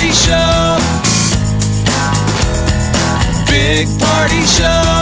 Party show. Big party show.